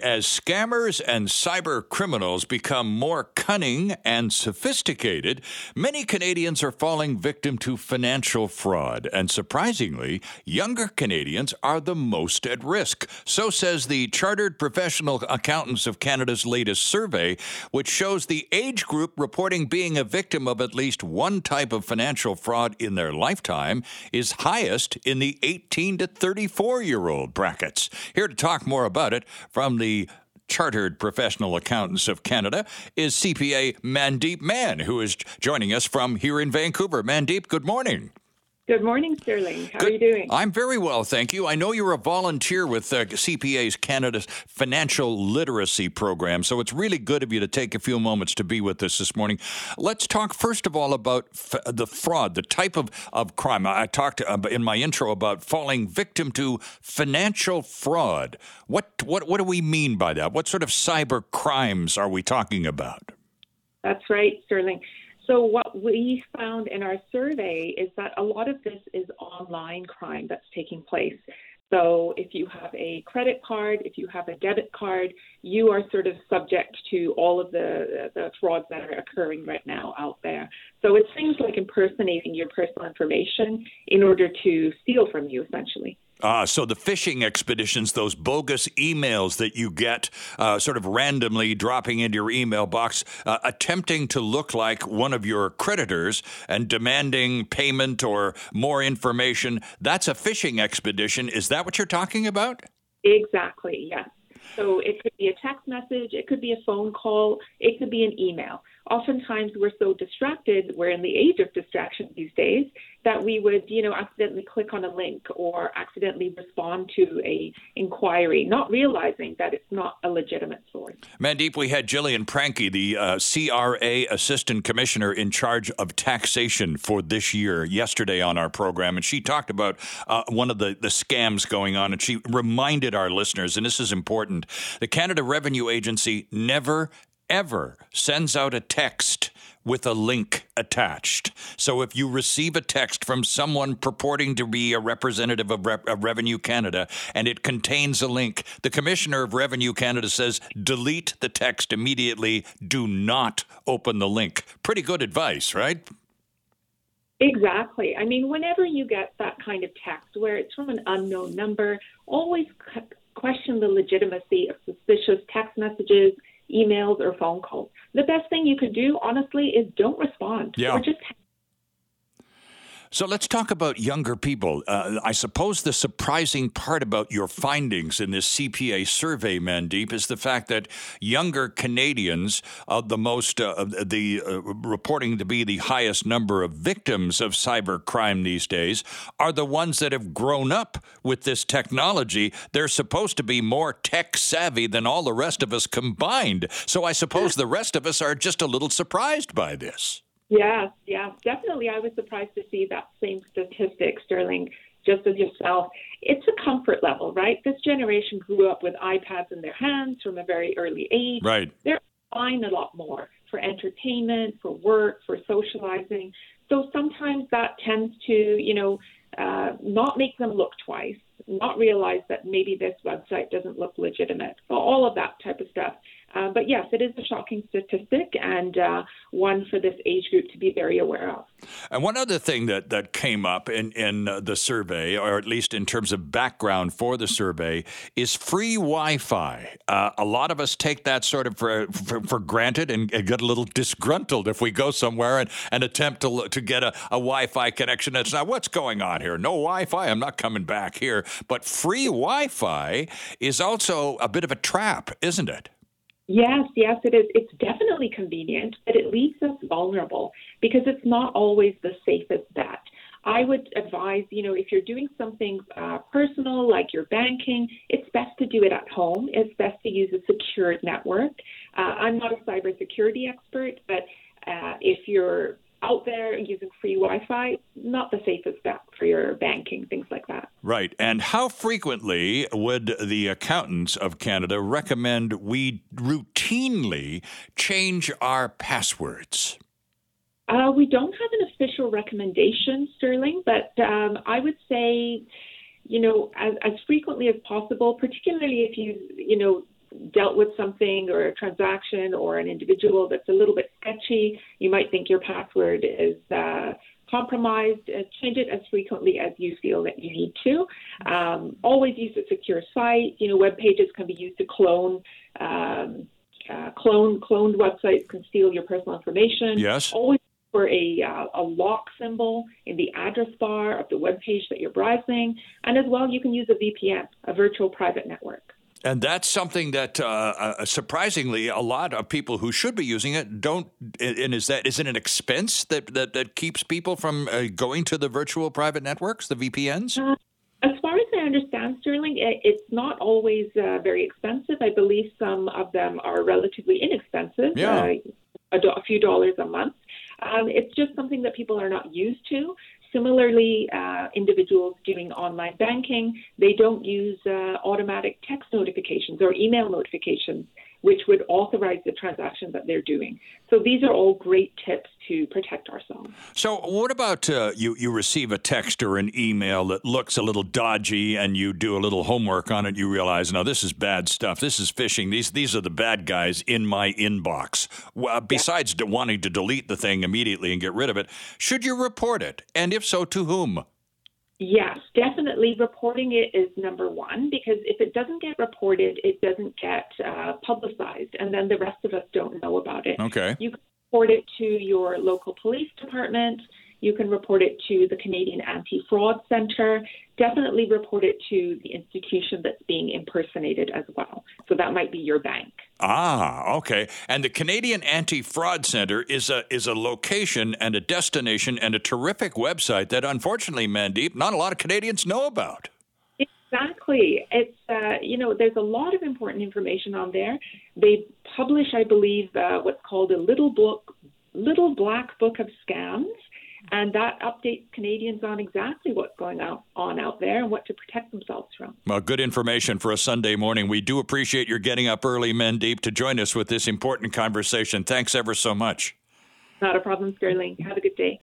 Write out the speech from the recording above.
As scammers and cyber criminals become more cunning and sophisticated, many Canadians are falling victim to financial fraud. And surprisingly, younger Canadians are the most at risk. So says the Chartered Professional Accountants of Canada's latest survey, which shows the age group reporting being a victim of at least one type of financial fraud in their lifetime is highest in the 18 to 34 year old brackets. Here to talk more about it from the the Chartered Professional Accountants of Canada is CPA Mandeep Mann, who is joining us from here in Vancouver. Mandeep, good morning. Good morning, Sterling. How Good. are you doing? I'm very well, thank you. I know you're a volunteer with uh, CPA's Canada's Financial Literacy Program, so it's really good of you to take a few moments to be with us this morning. Let's talk first of all about f- the fraud, the type of, of crime. I talked uh, in my intro about falling victim to financial fraud. What, what, what do we mean by that? What sort of cyber crimes are we talking about? That's right, Sterling. So, what we found in our survey is that a lot of this is online crime that's taking place. So, if you have a credit card, if you have a debit card, you are sort of subject to all of the, the frauds that are occurring right now out there. So, it's things like impersonating your personal information in order to steal from you, essentially. Ah, so the phishing expeditions, those bogus emails that you get uh, sort of randomly dropping into your email box, uh, attempting to look like one of your creditors and demanding payment or more information, that's a phishing expedition. Is that what you're talking about? Exactly, yes. So it could be a text message, it could be a phone call, it could be an email. Oftentimes we're so distracted, we're in the age of distraction these days, that we would, you know, accidentally click on a link or accidentally respond to a inquiry, not realizing that it's not a legitimate source. Mandeep, we had Gillian Pranke, the uh, CRA Assistant Commissioner in charge of taxation for this year, yesterday on our program, and she talked about uh, one of the, the scams going on, and she reminded our listeners, and this is important, the Canada Revenue Agency never ever sends out a text with a link attached. So if you receive a text from someone purporting to be a representative of, Re- of, Revenue Canada and it contains a link, the Commissioner of Revenue Canada says delete the text immediately. Do not open the link. Pretty good advice, right? Exactly. I mean, whenever you get that kind of text where it's from an unknown number, always question the legitimacy of suspicious text messages emails, or phone calls. The best thing you could do, honestly, is don't respond. Yeah. Or just so let's talk about younger people. Uh, I suppose the surprising part about your findings in this CPA survey, Mandeep, is the fact that younger Canadians, uh, the most, uh, the uh, reporting to be the highest number of victims of cyber crime these days, are the ones that have grown up with this technology. They're supposed to be more tech savvy than all the rest of us combined. So I suppose the rest of us are just a little surprised by this. Yes, yes, definitely. I was surprised to see that same statistic, Sterling, just as yourself. It's a comfort level, right? This generation grew up with iPads in their hands from a very early age. Right. They're buying a lot more for entertainment, for work, for socializing. So sometimes that tends to, you know, uh, not make them look twice, not realize that maybe this website doesn't look legitimate, all of that type of stuff. Uh, but yes, it is a shocking statistic and uh, one for this age group to be very aware of. And one other thing that, that came up in, in uh, the survey, or at least in terms of background for the survey, is free Wi Fi. Uh, a lot of us take that sort of for, for, for granted and, and, get a little disgruntled if we go somewhere and, and attempt to, to get a, a Wi Fi connection. It's not what's going on here? No Wi Fi. I'm not coming back here. But free Wi Fi is also a bit of a trap, isn't it? Yes, yes, it is. It's definitely convenient, but it leaves us vulnerable because it's not always the safest bet. I would advise, you know, if you're doing something uh, personal like your banking, it's best to do it at home. It's best to use a secured network. Uh, I'm not a cybersecurity expert, but uh, if you're out there using free Wi Fi, not the safest bet for your banking, things like that. Right. And how frequently would the accountants of Canada recommend we routinely change our passwords? Uh, we don't have an official recommendation, Sterling, but um, I would say, you know, as, as frequently as possible, particularly if you, you know, dealt with something or a transaction or an individual that's a little bit sketchy, you might think your password is uh, compromised. Uh, change it as frequently as you feel that you need to. Um, always use a secure site. You know, web pages can be used to clone. Um, uh, clone cloned websites can steal your personal information. Yes. Always for a, uh, a lock symbol in the address bar of the web page that you're browsing. And as well, you can use a VPN, a virtual private network. And that's something that uh, uh, surprisingly a lot of people who should be using it don't. And is that is it an expense that that, that keeps people from uh, going to the virtual private networks, the VPNs? Uh, as far as I understand, Sterling, it's not always uh, very expensive. I believe some of them are relatively inexpensive, yeah. Uh, a, do- a few dollars a month. Um, it's just something that people are not used to. Similarly, uh, individuals doing online banking, they don't use uh, automatic text notifications or email notifications which would authorize the transaction that they're doing. So these are all great tips to protect ourselves. So what about uh, you? You receive a text or an email that looks a little dodgy, and you do a little homework on it. You realize, no, this is bad stuff. This is phishing. These these are the bad guys in my inbox. Well, besides yeah. wanting to delete the thing immediately and get rid of it, should you report it? And if so, to whom? Yes, definitely. Reporting it is number one because if it doesn't get reported, it doesn't get uh, publicized, and then the rest of us don't know about it. Okay. You can report it to your local police department. You can report it to the Canadian Anti Fraud Center. Definitely report it to the institution that's being impersonated as well. So that might be your bank. Ah, okay. And the Canadian Anti Fraud Center is a is a location and a destination and a terrific website that, unfortunately, Mandeep, not a lot of Canadians know about. Exactly. It's uh, you know there's a lot of important information on there. They publish, I believe, uh, what's called a little book, little black book of scams and that updates Canadians on exactly what's going on out there and what to protect themselves from. Well, good information for a Sunday morning. We do appreciate your getting up early, Mandeep, to join us with this important conversation. Thanks ever so much. Not a problem, Sterling. Have a good day.